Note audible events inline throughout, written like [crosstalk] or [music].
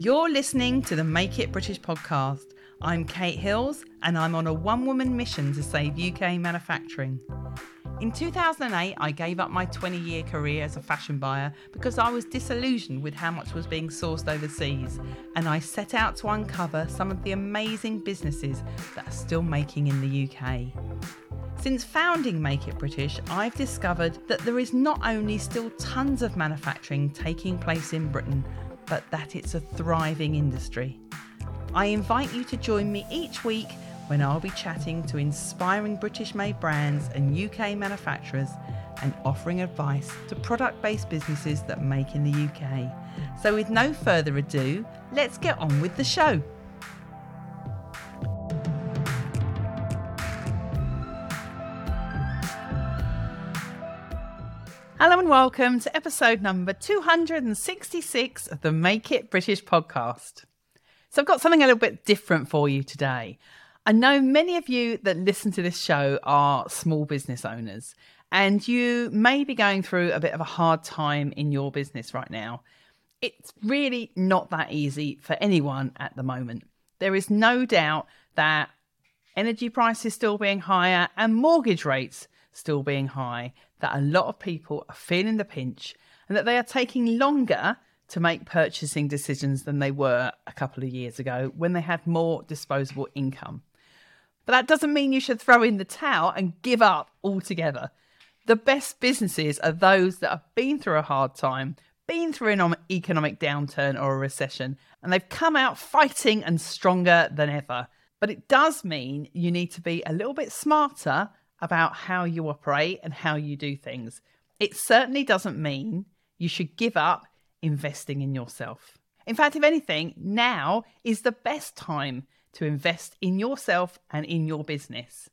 You're listening to the Make It British podcast. I'm Kate Hills and I'm on a one woman mission to save UK manufacturing. In 2008, I gave up my 20 year career as a fashion buyer because I was disillusioned with how much was being sourced overseas, and I set out to uncover some of the amazing businesses that are still making in the UK. Since founding Make It British, I've discovered that there is not only still tons of manufacturing taking place in Britain, but that it's a thriving industry. I invite you to join me each week when I'll be chatting to inspiring British made brands and UK manufacturers and offering advice to product based businesses that make in the UK. So, with no further ado, let's get on with the show. Hello and welcome to episode number 266 of the Make It British podcast. So, I've got something a little bit different for you today. I know many of you that listen to this show are small business owners, and you may be going through a bit of a hard time in your business right now. It's really not that easy for anyone at the moment. There is no doubt that energy prices still being higher and mortgage rates still being high, that a lot of people are feeling the pinch and that they are taking longer to make purchasing decisions than they were a couple of years ago when they had more disposable income. But that doesn't mean you should throw in the towel and give up altogether. The best businesses are those that have been through a hard time, been through an economic downturn or a recession, and they've come out fighting and stronger than ever. But it does mean you need to be a little bit smarter about how you operate and how you do things. It certainly doesn't mean you should give up investing in yourself. In fact, if anything, now is the best time to invest in yourself and in your business.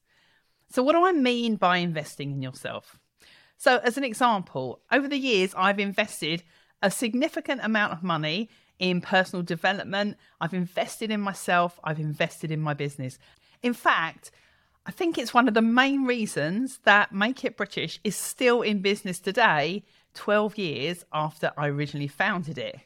So, what do I mean by investing in yourself? So, as an example, over the years, I've invested a significant amount of money in personal development. I've invested in myself. I've invested in my business. In fact, I think it's one of the main reasons that Make It British is still in business today, 12 years after I originally founded it.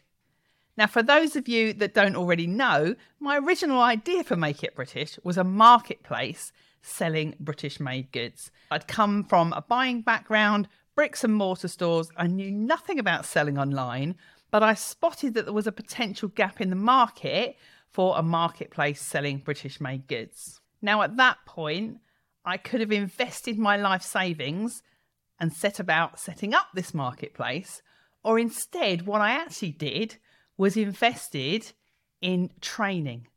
Now, for those of you that don't already know, my original idea for Make It British was a marketplace selling British made goods. I'd come from a buying background, bricks and mortar stores. I knew nothing about selling online, but I spotted that there was a potential gap in the market for a marketplace selling British made goods. Now, at that point, I could have invested my life savings and set about setting up this marketplace, or instead, what I actually did was invested in training.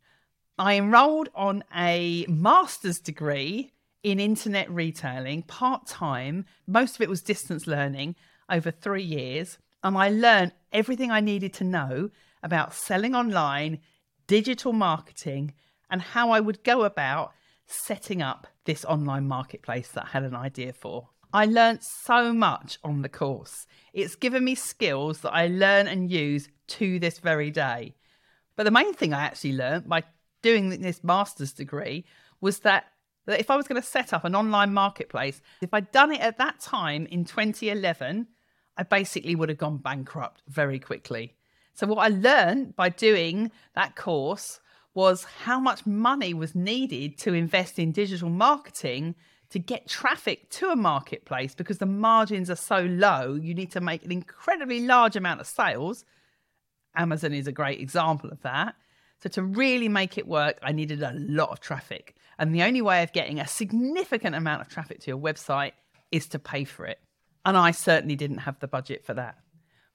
I enrolled on a master's degree in internet retailing part time. Most of it was distance learning over three years. And I learned everything I needed to know about selling online, digital marketing, and how I would go about setting up this online marketplace that I had an idea for. I learned so much on the course. It's given me skills that I learn and use to this very day. But the main thing I actually learned by doing this master's degree was that, that if I was going to set up an online marketplace, if I'd done it at that time in 2011, I basically would have gone bankrupt very quickly. So, what I learned by doing that course was how much money was needed to invest in digital marketing to get traffic to a marketplace because the margins are so low, you need to make an incredibly large amount of sales. Amazon is a great example of that. So, to really make it work, I needed a lot of traffic. And the only way of getting a significant amount of traffic to your website is to pay for it. And I certainly didn't have the budget for that.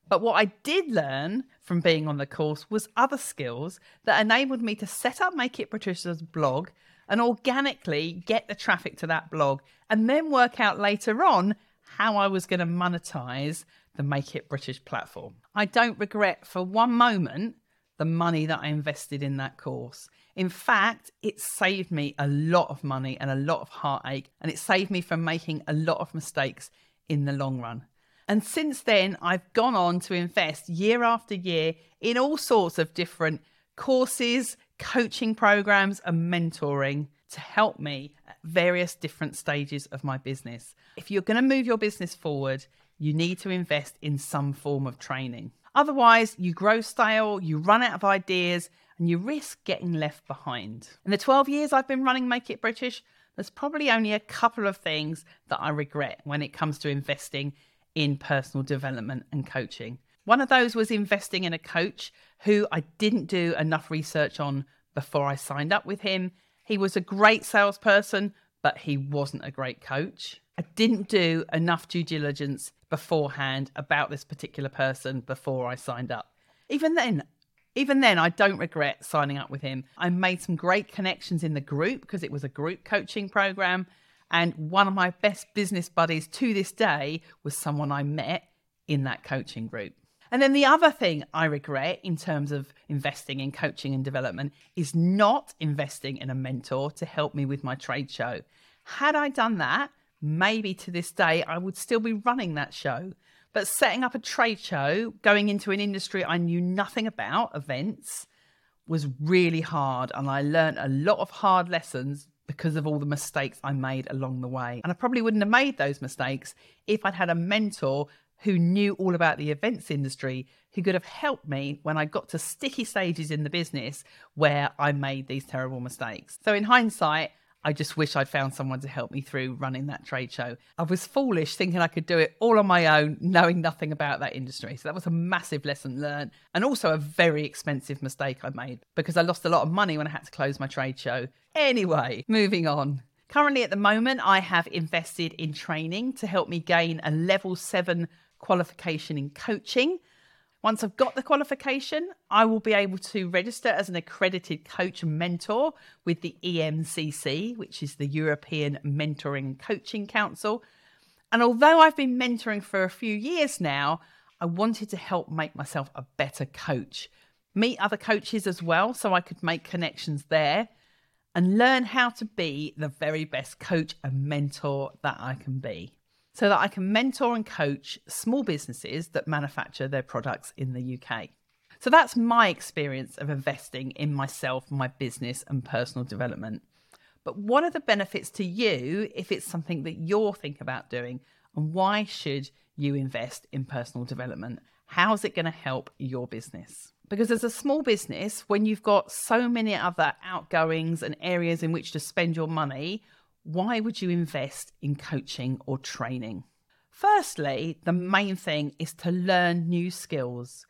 But what I did learn from being on the course was other skills that enabled me to set up Make It British's blog and organically get the traffic to that blog and then work out later on how I was going to monetize the Make It British platform. I don't regret for one moment the money that I invested in that course. In fact, it saved me a lot of money and a lot of heartache, and it saved me from making a lot of mistakes in the long run. And since then, I've gone on to invest year after year in all sorts of different courses, coaching programs, and mentoring to help me at various different stages of my business. If you're going to move your business forward, you need to invest in some form of training. Otherwise, you grow stale, you run out of ideas, and you risk getting left behind. In the 12 years I've been running Make It British, there's probably only a couple of things that I regret when it comes to investing in personal development and coaching. One of those was investing in a coach who I didn't do enough research on before I signed up with him. He was a great salesperson, but he wasn't a great coach. I didn't do enough due diligence beforehand about this particular person before I signed up. Even then, even then, I don't regret signing up with him. I made some great connections in the group because it was a group coaching program. And one of my best business buddies to this day was someone I met in that coaching group. And then the other thing I regret in terms of investing in coaching and development is not investing in a mentor to help me with my trade show. Had I done that, maybe to this day I would still be running that show. But setting up a trade show, going into an industry I knew nothing about, events, was really hard. And I learned a lot of hard lessons because of all the mistakes I made along the way. And I probably wouldn't have made those mistakes if I'd had a mentor who knew all about the events industry, who could have helped me when I got to sticky stages in the business where I made these terrible mistakes. So, in hindsight, I just wish I'd found someone to help me through running that trade show. I was foolish thinking I could do it all on my own, knowing nothing about that industry. So that was a massive lesson learned and also a very expensive mistake I made because I lost a lot of money when I had to close my trade show. Anyway, moving on. Currently, at the moment, I have invested in training to help me gain a level seven qualification in coaching. Once I've got the qualification, I will be able to register as an accredited coach and mentor with the EMCC, which is the European Mentoring Coaching Council. And although I've been mentoring for a few years now, I wanted to help make myself a better coach, meet other coaches as well, so I could make connections there and learn how to be the very best coach and mentor that I can be so that I can mentor and coach small businesses that manufacture their products in the UK. So that's my experience of investing in myself, my business, and personal development. But what are the benefits to you if it's something that you're thinking about doing? And why should you invest in personal development? How's it going to help your business? Because as a small business, when you've got so many other outgoings and areas in which to spend your money, why would you invest in coaching or training? Firstly, the main thing is to learn new skills.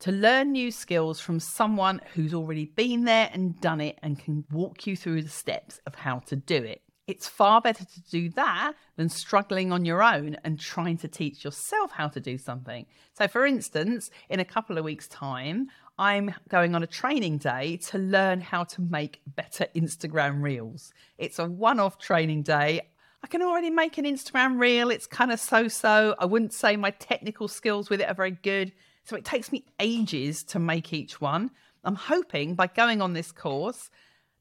To learn new skills from someone who's already been there and done it and can walk you through the steps of how to do it. It's far better to do that than struggling on your own and trying to teach yourself how to do something. So, for instance, in a couple of weeks' time, I'm going on a training day to learn how to make better Instagram reels. It's a one off training day. I can already make an Instagram reel. It's kind of so so. I wouldn't say my technical skills with it are very good. So it takes me ages to make each one. I'm hoping by going on this course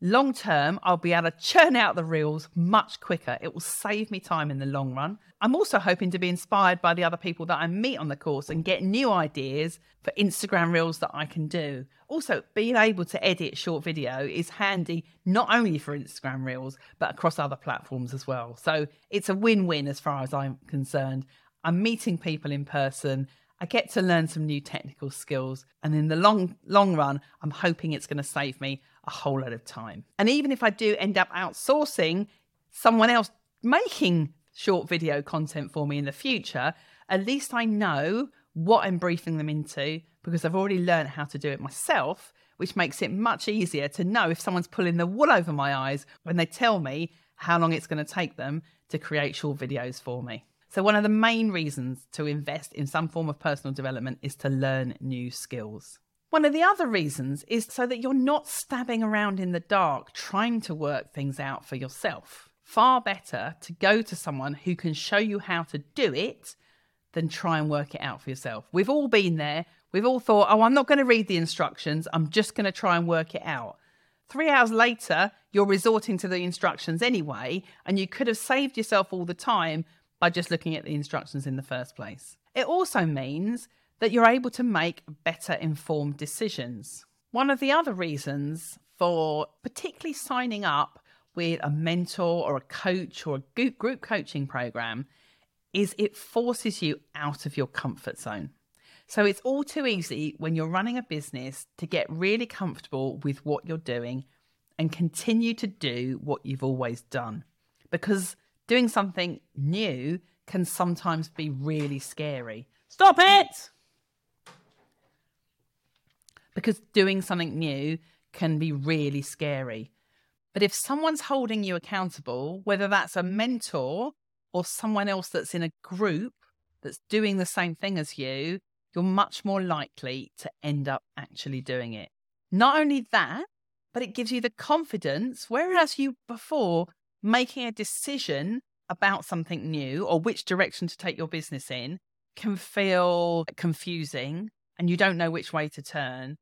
long term, I'll be able to churn out the reels much quicker. It will save me time in the long run. I'm also hoping to be inspired by the other people that I meet on the course and get new ideas for Instagram reels that I can do. Also, being able to edit short video is handy not only for Instagram reels, but across other platforms as well. So it's a win win as far as I'm concerned. I'm meeting people in person. I get to learn some new technical skills. And in the long, long run, I'm hoping it's going to save me a whole lot of time. And even if I do end up outsourcing someone else making short video content for me in the future, at least I know what I'm briefing them into because I've already learned how to do it myself, which makes it much easier to know if someone's pulling the wool over my eyes when they tell me how long it's going to take them to create short videos for me. So, one of the main reasons to invest in some form of personal development is to learn new skills. One of the other reasons is so that you're not stabbing around in the dark trying to work things out for yourself. Far better to go to someone who can show you how to do it than try and work it out for yourself. We've all been there. We've all thought, oh, I'm not going to read the instructions. I'm just going to try and work it out. Three hours later, you're resorting to the instructions anyway, and you could have saved yourself all the time by just looking at the instructions in the first place. It also means that you're able to make better informed decisions. One of the other reasons for particularly signing up with a mentor or a coach or a group coaching program is it forces you out of your comfort zone. So it's all too easy when you're running a business to get really comfortable with what you're doing and continue to do what you've always done. Because doing something new can sometimes be really scary. Stop it! Because doing something new can be really scary. But if someone's holding you accountable, whether that's a mentor or someone else that's in a group that's doing the same thing as you, you're much more likely to end up actually doing it. Not only that, but it gives you the confidence, whereas you before making a decision about something new or which direction to take your business in can feel confusing and you don't know which way to turn.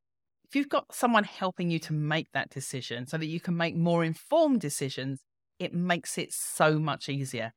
If you've got someone helping you to make that decision so that you can make more informed decisions, it makes it so much easier.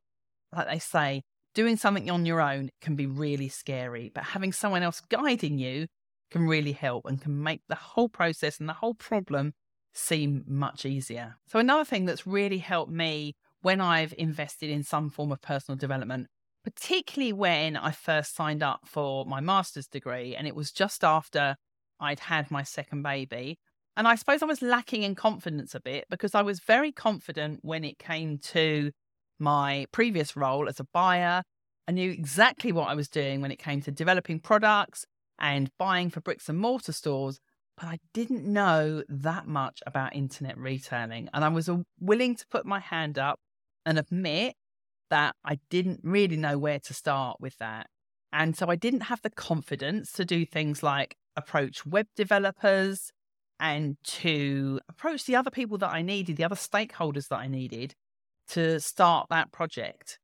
Like they say, doing something on your own can be really scary, but having someone else guiding you can really help and can make the whole process and the whole problem seem much easier. So, another thing that's really helped me when I've invested in some form of personal development, particularly when I first signed up for my master's degree, and it was just after I'd had my second baby. And I suppose I was lacking in confidence a bit because I was very confident when it came to my previous role as a buyer. I knew exactly what I was doing when it came to developing products and buying for bricks and mortar stores but I didn't know that much about internet retailing. And I was willing to put my hand up and admit that I didn't really know where to start with that. And so I didn't have the confidence to do things like approach web developers and to approach the other people that I needed, the other stakeholders that I needed to start that project.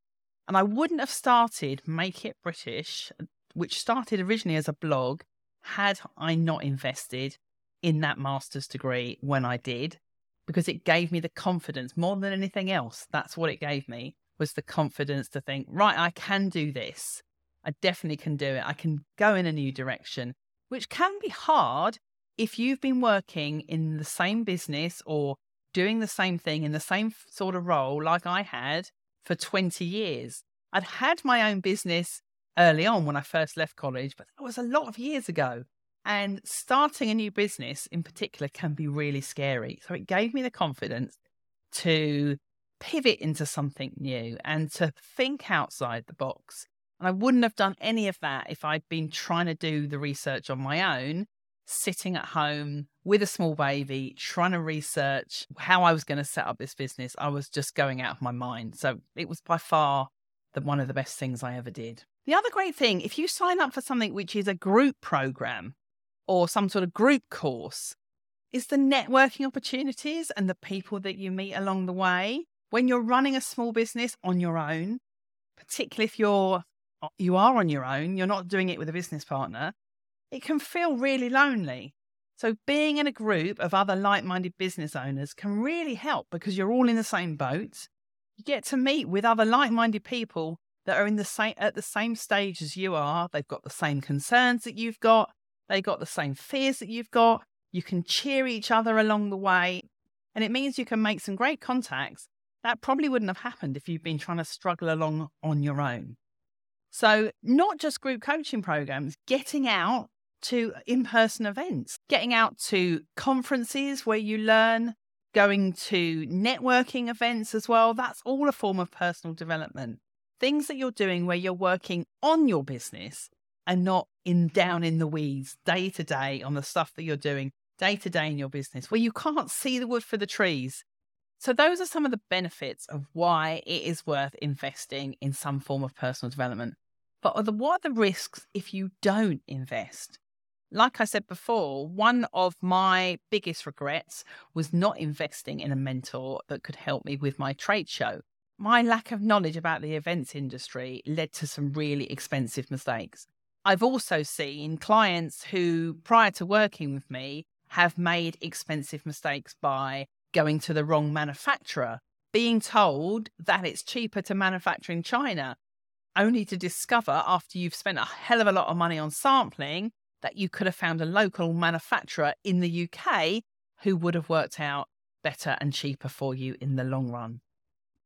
And I wouldn't have started Make It British, which started originally as a blog, had I not invested in that master's degree when I did, because it gave me the confidence more than anything else. That's what it gave me was the confidence to think, right, I can do this. I definitely can do it. I can go in a new direction, which can be hard if you've been working in the same business or doing the same thing in the same sort of role like I had for 20 years. I'd had my own business early on when I first left college, but that was a lot of years ago. And starting a new business in particular can be really scary. So it gave me the confidence to pivot into something new and to think outside the box. And I wouldn't have done any of that if I'd been trying to do the research on my own, sitting at home with a small baby, trying to research how I was going to set up this business. I was just going out of my mind. So it was by far the, one of the best things I ever did. The other great thing, if you sign up for something which is a group program or some sort of group course, is the networking opportunities and the people that you meet along the way. When you're running a small business on your own, particularly if you're you are on your own, you're not doing it with a business partner, it can feel really lonely. So being in a group of other like-minded business owners can really help because you're all in the same boat. You get to meet with other like-minded people that are in the same at the same stage as you are. They've got the same concerns that you've got. they've got the same fears that you've got. You can cheer each other along the way. And it means you can make some great contacts that probably wouldn't have happened if you've been trying to struggle along on your own. So, not just group coaching programs, getting out to in person events, getting out to conferences where you learn, going to networking events as well. That's all a form of personal development things that you're doing where you're working on your business and not in down in the weeds day to day on the stuff that you're doing day to day in your business where you can't see the wood for the trees. So those are some of the benefits of why it is worth investing in some form of personal development. But what are the risks if you don't invest? Like I said before, one of my biggest regrets was not investing in a mentor that could help me with my trade show my lack of knowledge about the events industry led to some really expensive mistakes. I've also seen clients who, prior to working with me, have made expensive mistakes by going to the wrong manufacturer, being told that it's cheaper to manufacture in China, only to discover after you've spent a hell of a lot of money on sampling that you could have found a local manufacturer in the UK who would have worked out better and cheaper for you in the long run.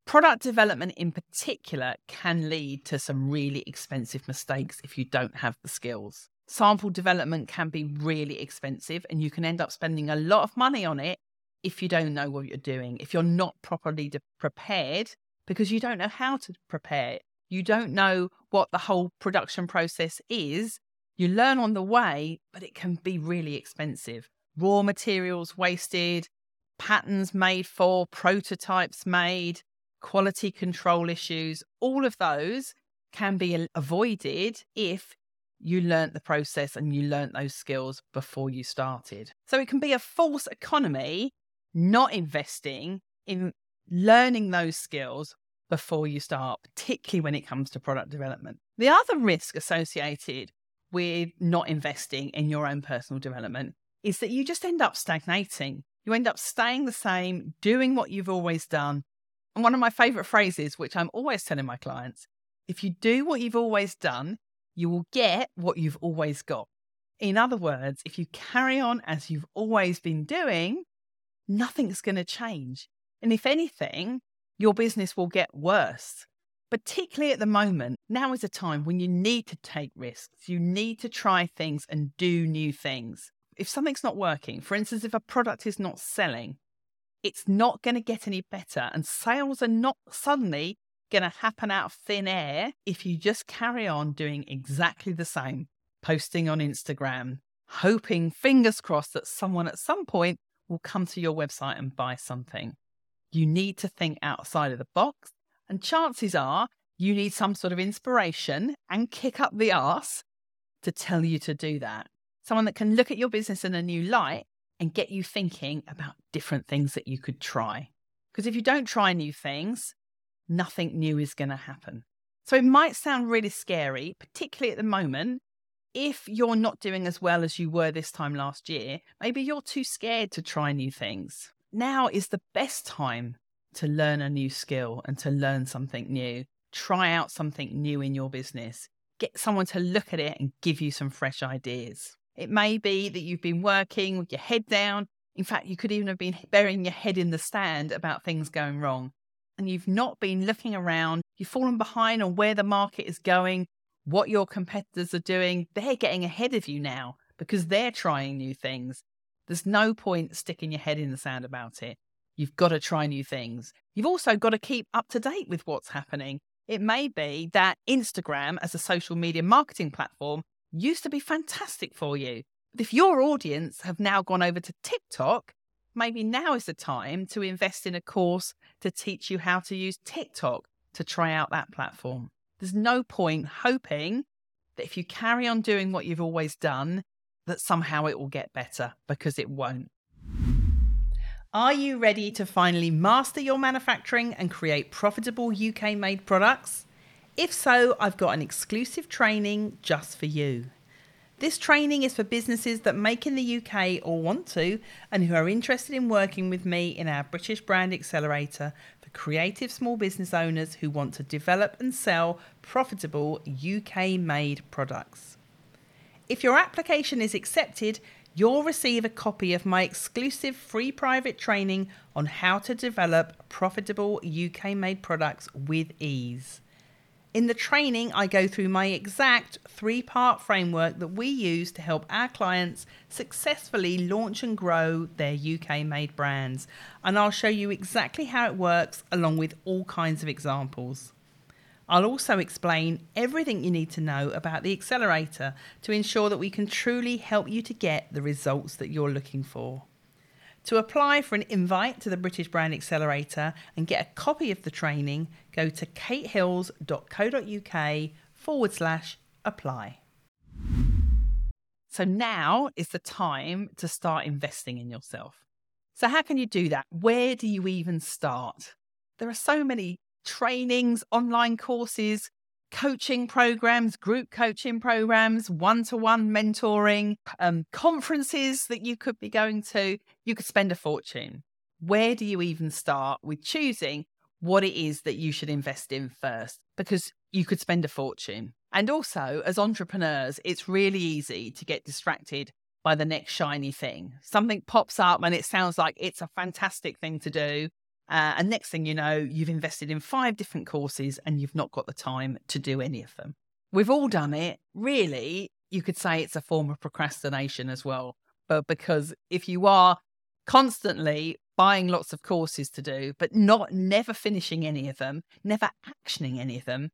Product development in particular can lead to some really expensive mistakes if you don't have the skills. Sample development can be really expensive and you can end up spending a lot of money on it if you don't know what you're doing, if you're not properly de- prepared because you don't know how to prepare. You don't know what the whole production process is. You learn on the way, but it can be really expensive. Raw materials wasted, patterns made for, prototypes made, quality control issues, all of those can be avoided if you learnt the process and you learnt those skills before you started. So it can be a false economy not investing in learning those skills before you start, particularly when it comes to product development. The other risk associated with not investing in your own personal development is that you just end up stagnating. You end up staying the same, doing what you've always done. And one of my favorite phrases, which I'm always telling my clients, if you do what you've always done, you will get what you've always got. In other words, if you carry on as you've always been doing, nothing's going to change. And if anything, your business will get worse. Particularly at the moment, now is a time when you need to take risks. You need to try things and do new things. If something's not working, for instance, if a product is not selling, it's not going to get any better. And sales are not suddenly going to happen out of thin air if you just carry on doing exactly the same, posting on Instagram, hoping, fingers crossed, that someone at some point will come to your website and buy something. You need to think outside of the box, and chances are you need some sort of inspiration and kick up the arse to tell you to do that. Someone that can look at your business in a new light and get you thinking about different things that you could try. Because if you don't try new things, nothing new is going to happen. So it might sound really scary, particularly at the moment. If you're not doing as well as you were this time last year, maybe you're too scared to try new things. Now is the best time to learn a new skill and to learn something new. Try out something new in your business. Get someone to look at it and give you some fresh ideas. It may be that you've been working with your head down. In fact, you could even have been burying your head in the sand about things going wrong and you've not been looking around, you've fallen behind on where the market is going, what your competitors are doing, they're getting ahead of you now because they're trying new things. There's no point sticking your head in the sand about it. You've got to try new things. You've also got to keep up to date with what's happening. It may be that Instagram as a social media marketing platform used to be fantastic for you. But if your audience have now gone over to TikTok, maybe now is the time to invest in a course to teach you how to use TikTok to try out that platform. There's no point hoping that if you carry on doing what you've always done, that somehow it will get better because it won't. Are you ready to finally master your manufacturing and create profitable UK made products? If so, I've got an exclusive training just for you. This training is for businesses that make in the UK or want to, and who are interested in working with me in our British Brand Accelerator for creative small business owners who want to develop and sell profitable UK made products. If your application is accepted, you'll receive a copy of my exclusive free private training on how to develop profitable UK made products with ease. In the training, I go through my exact three part framework that we use to help our clients successfully launch and grow their UK made brands. And I'll show you exactly how it works along with all kinds of examples. I'll also explain everything you need to know about the accelerator to ensure that we can truly help you to get the results that you're looking for. To apply for an invite to the British Brand Accelerator and get a copy of the training, go to katehills.co.uk forward slash apply. So now is the time to start investing in yourself. So, how can you do that? Where do you even start? There are so many trainings, online courses, coaching programs, group coaching programs, one to one mentoring, um, conferences that you could be going to, you could spend a fortune. Where do you even start with choosing what it is that you should invest in first? Because you could spend a fortune. And also, as entrepreneurs, it's really easy to get distracted by the next shiny thing. Something pops up and it sounds like it's a fantastic thing to do. Uh, and next thing you know, you've invested in five different courses and you've not got the time to do any of them. We've all done it. Really, you could say it's a form of procrastination as well. But because if you are constantly buying lots of courses to do, but not never finishing any of them, never actioning any of them,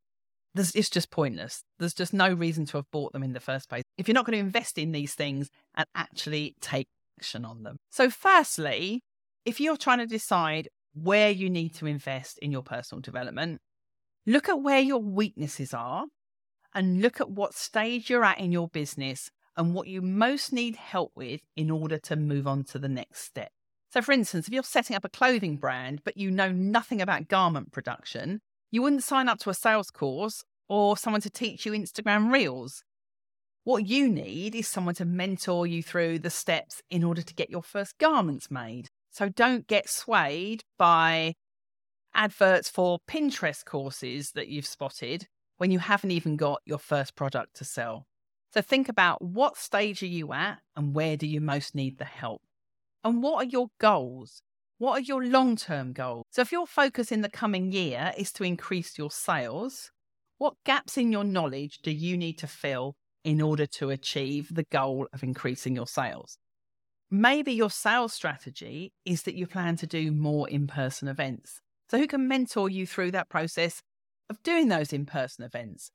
it's just pointless. There's just no reason to have bought them in the first place if you're not going to invest in these things and actually take action on them. So, firstly, if you're trying to decide where you need to invest in your personal development, look at where your weaknesses are and look at what stage you're at in your business and what you most need help with in order to move on to the next step. So, for instance, if you're setting up a clothing brand, but you know nothing about garment production, you wouldn't sign up to a sales course or someone to teach you Instagram reels. What you need is someone to mentor you through the steps in order to get your first garments made. So don't get swayed by adverts for Pinterest courses that you've spotted when you haven't even got your first product to sell. So think about what stage are you at and where do you most need the help? And what are your goals? What are your long term goals? So, if your focus in the coming year is to increase your sales, what gaps in your knowledge do you need to fill in order to achieve the goal of increasing your sales? Maybe your sales strategy is that you plan to do more in person events. So, who can mentor you through that process of doing those in person events?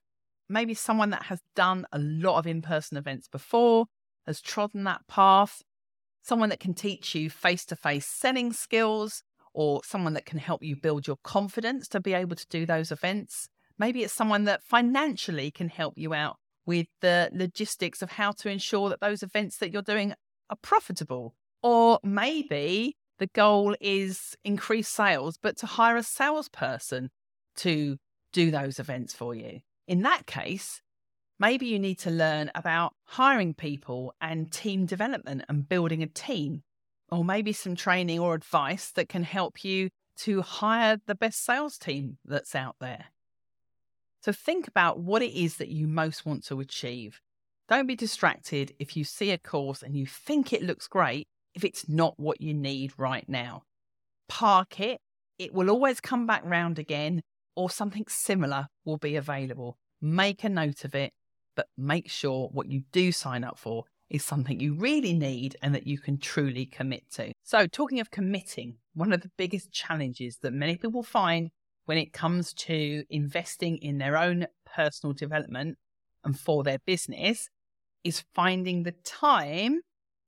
Maybe someone that has done a lot of in person events before, has trodden that path, someone that can teach you face to face selling skills, or someone that can help you build your confidence to be able to do those events. Maybe it's someone that financially can help you out with the logistics of how to ensure that those events that you're doing are profitable. Or maybe the goal is increase sales, but to hire a salesperson to do those events for you. In that case, Maybe you need to learn about hiring people and team development and building a team, or maybe some training or advice that can help you to hire the best sales team that's out there. So think about what it is that you most want to achieve. Don't be distracted if you see a course and you think it looks great if it's not what you need right now. Park it, it will always come back round again, or something similar will be available. Make a note of it but make sure what you do sign up for is something you really need and that you can truly commit to. So, talking of committing, one of the biggest challenges that many people find when it comes to investing in their own personal development and for their business is finding the time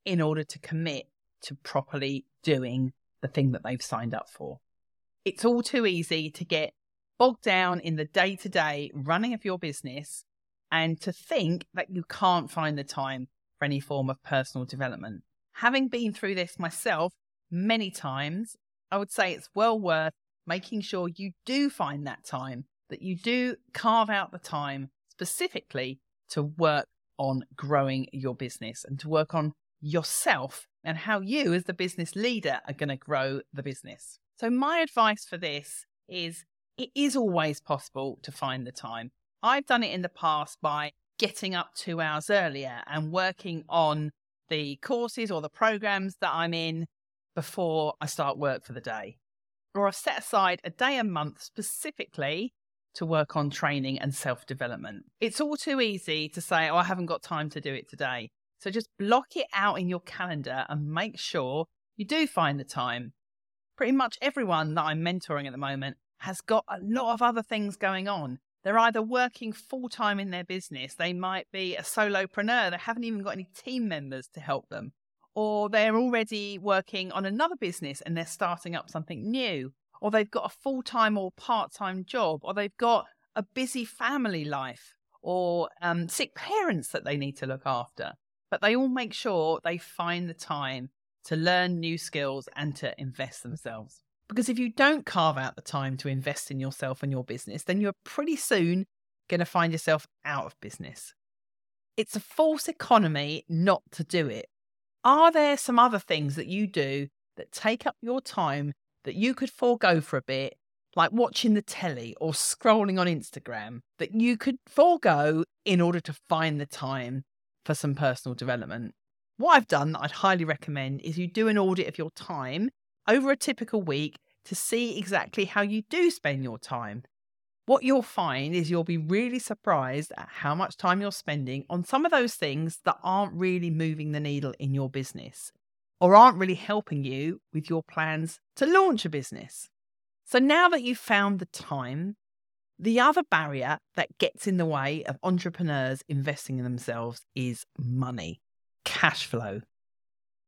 in order to commit to properly doing the thing that they've signed up for. It's all too easy to get bogged down in the day to day running of your business and to think that you can't find the time for any form of personal development. Having been through this myself many times, I would say it's well worth making sure you do find that time, that you do carve out the time specifically to work on growing your business and to work on yourself and how you, as the business leader, are going to grow the business. So, my advice for this is it is always possible to find the time. I've done it in the past by getting up two hours earlier and working on the courses or the programs that I'm in before I start work for the day. Or I've set aside a day a month specifically to work on training and self development. It's all too easy to say, oh, I haven't got time to do it today. So just block it out in your calendar and make sure you do find the time. Pretty much everyone that I'm mentoring at the moment has got a lot of other things going on. They're either working full time in their business, they might be a solopreneur, they haven't even got any team members to help them, or they're already working on another business and they're starting up something new, or they've got a full time or part time job, or they've got a busy family life, or um, sick parents that they need to look after. But they all make sure they find the time to learn new skills and to invest themselves. Because if you don't carve out the time to invest in yourself and your business, then you're pretty soon going to find yourself out of business. It's a false economy not to do it. Are there some other things that you do that take up your time that you could forego for a bit, like watching the telly or scrolling on Instagram, that you could forego in order to find the time for some personal development? What I've done that I'd highly recommend is you do an audit of your time over a typical week to see exactly how you do spend your time. what you'll find is you'll be really surprised at how much time you're spending on some of those things that aren't really moving the needle in your business or aren't really helping you with your plans to launch a business. So now that you've found the time, the other barrier that gets in the way of entrepreneurs investing in themselves is money, cash flow.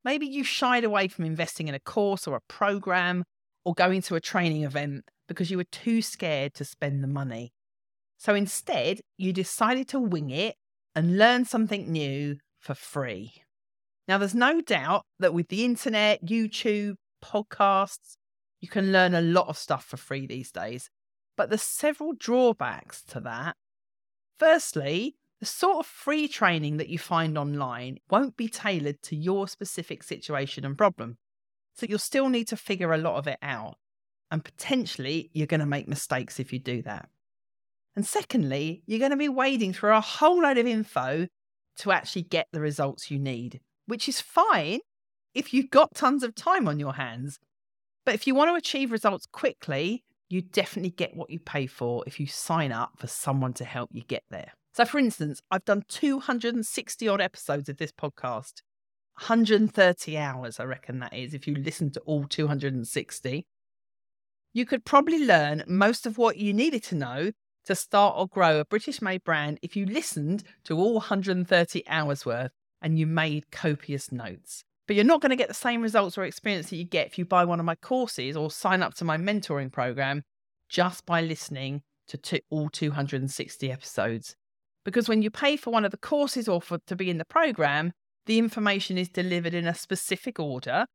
Maybe you shied away from investing in a course or a program or going to a training event because you were too scared to spend the money. So instead, you decided to wing it and learn something new for free. Now, there's no doubt that with the internet, YouTube, podcasts, you can learn a lot of stuff for free these days. But there's several drawbacks to that. Firstly, the sort of free training that you find online won't be tailored to your specific situation and problem. So you'll still need to figure a lot of it out. And potentially, you're going to make mistakes if you do that. And secondly, you're going to be wading through a whole load of info to actually get the results you need, which is fine if you've got tons of time on your hands. But if you want to achieve results quickly, you definitely get what you pay for if you sign up for someone to help you get there. So, for instance, I've done 260 odd episodes of this podcast, 130 hours, I reckon that is, if you listen to all 260 you could probably learn most of what you needed to know to start or grow a British made brand if you listened to all 130 hours worth and you made copious notes. But you're not going to get the same results or experience that you get if you buy one of my courses or sign up to my mentoring program just by listening to all 260 episodes. Because when you pay for one of the courses or for to be in the program, the information is delivered in a specific order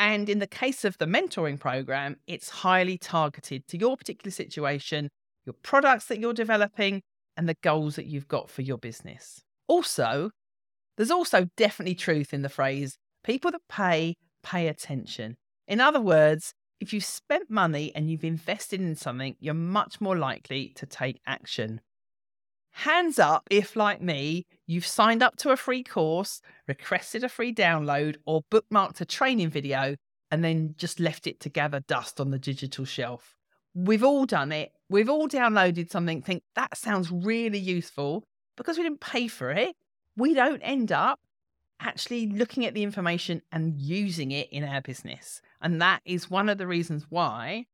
and in the case of the mentoring program, it's highly targeted to your particular situation, your products that you're developing, and the goals that you've got for your business. Also, there's also definitely truth in the phrase people that pay, pay attention. In other words, if you've spent money and you've invested in something, you're much more likely to take action. Hands up if, like me, you've signed up to a free course, requested a free download, or bookmarked a training video and then just left it to gather dust on the digital shelf. We've all done it. We've all downloaded something, think that sounds really useful. Because we didn't pay for it, we don't end up actually looking at the information and using it in our business. And that is one of the reasons why,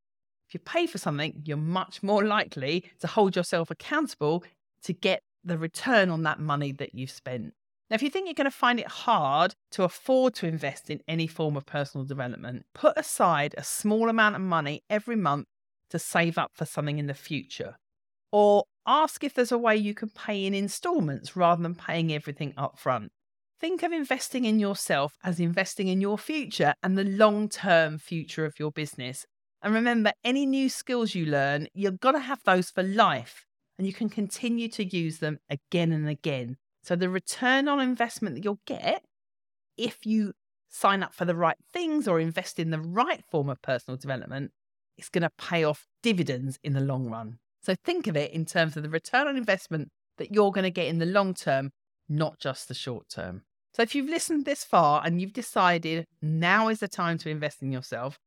if you pay for something, you're much more [laughs] likely to hold yourself accountable to get the return on that money that you've spent. Now, if you think you're going to find it hard to afford to invest in any form of personal development, put aside a small amount of money every month to save up for something in the future. Or ask if there's a way you can pay in installments rather than paying everything up front. Think of investing in yourself as investing in your future and the long term future of your business. And remember, any new skills you learn, you're going to have those for life and you can continue to use them again and again. So the return on investment that you'll get if you sign up for the right things or invest in the right form of personal development, it's going to pay off dividends in the long run. So think of it in terms of the return on investment that you're going to get in the long term, not just the short term. So if you've listened this far and you've decided now is the time to invest in yourself,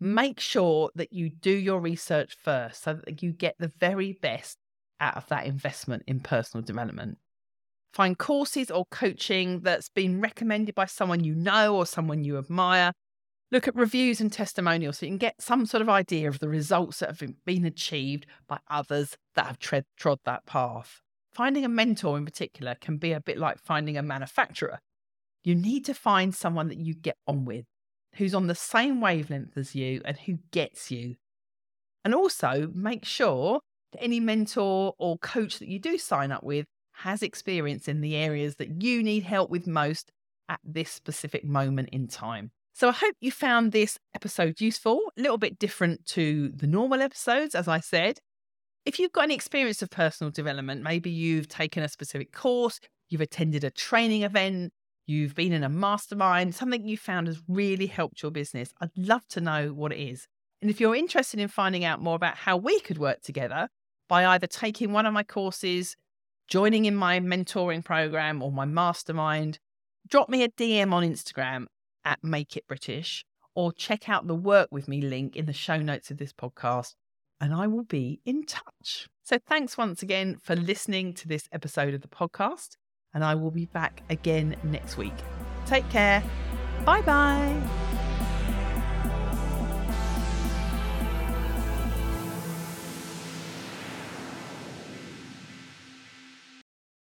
make sure that you do your research first so that you get the very best out of that investment in personal development. Find courses or coaching that's been recommended by someone you know or someone you admire. Look at reviews and testimonials so you can get some sort of idea of the results that have been achieved by others that have tread, trod that path. Finding a mentor in particular can be a bit like finding a manufacturer. You need to find someone that you get on with, who's on the same wavelength as you and who gets you. And also make sure that any mentor or coach that you do sign up with has experience in the areas that you need help with most at this specific moment in time. So I hope you found this episode useful, a little bit different to the normal episodes, as I said. If you've got any experience of personal development, maybe you've taken a specific course, you've attended a training event, you've been in a mastermind, something you found has really helped your business, I'd love to know what it is. And if you're interested in finding out more about how we could work together, by either taking one of my courses, joining in my mentoring program or my mastermind, drop me a DM on Instagram at Make It British or check out the Work With Me link in the show notes of this podcast. and I will be in touch. So thanks once again for listening to this episode of the podcast, and I will be back again next week. Take care. Bye bye.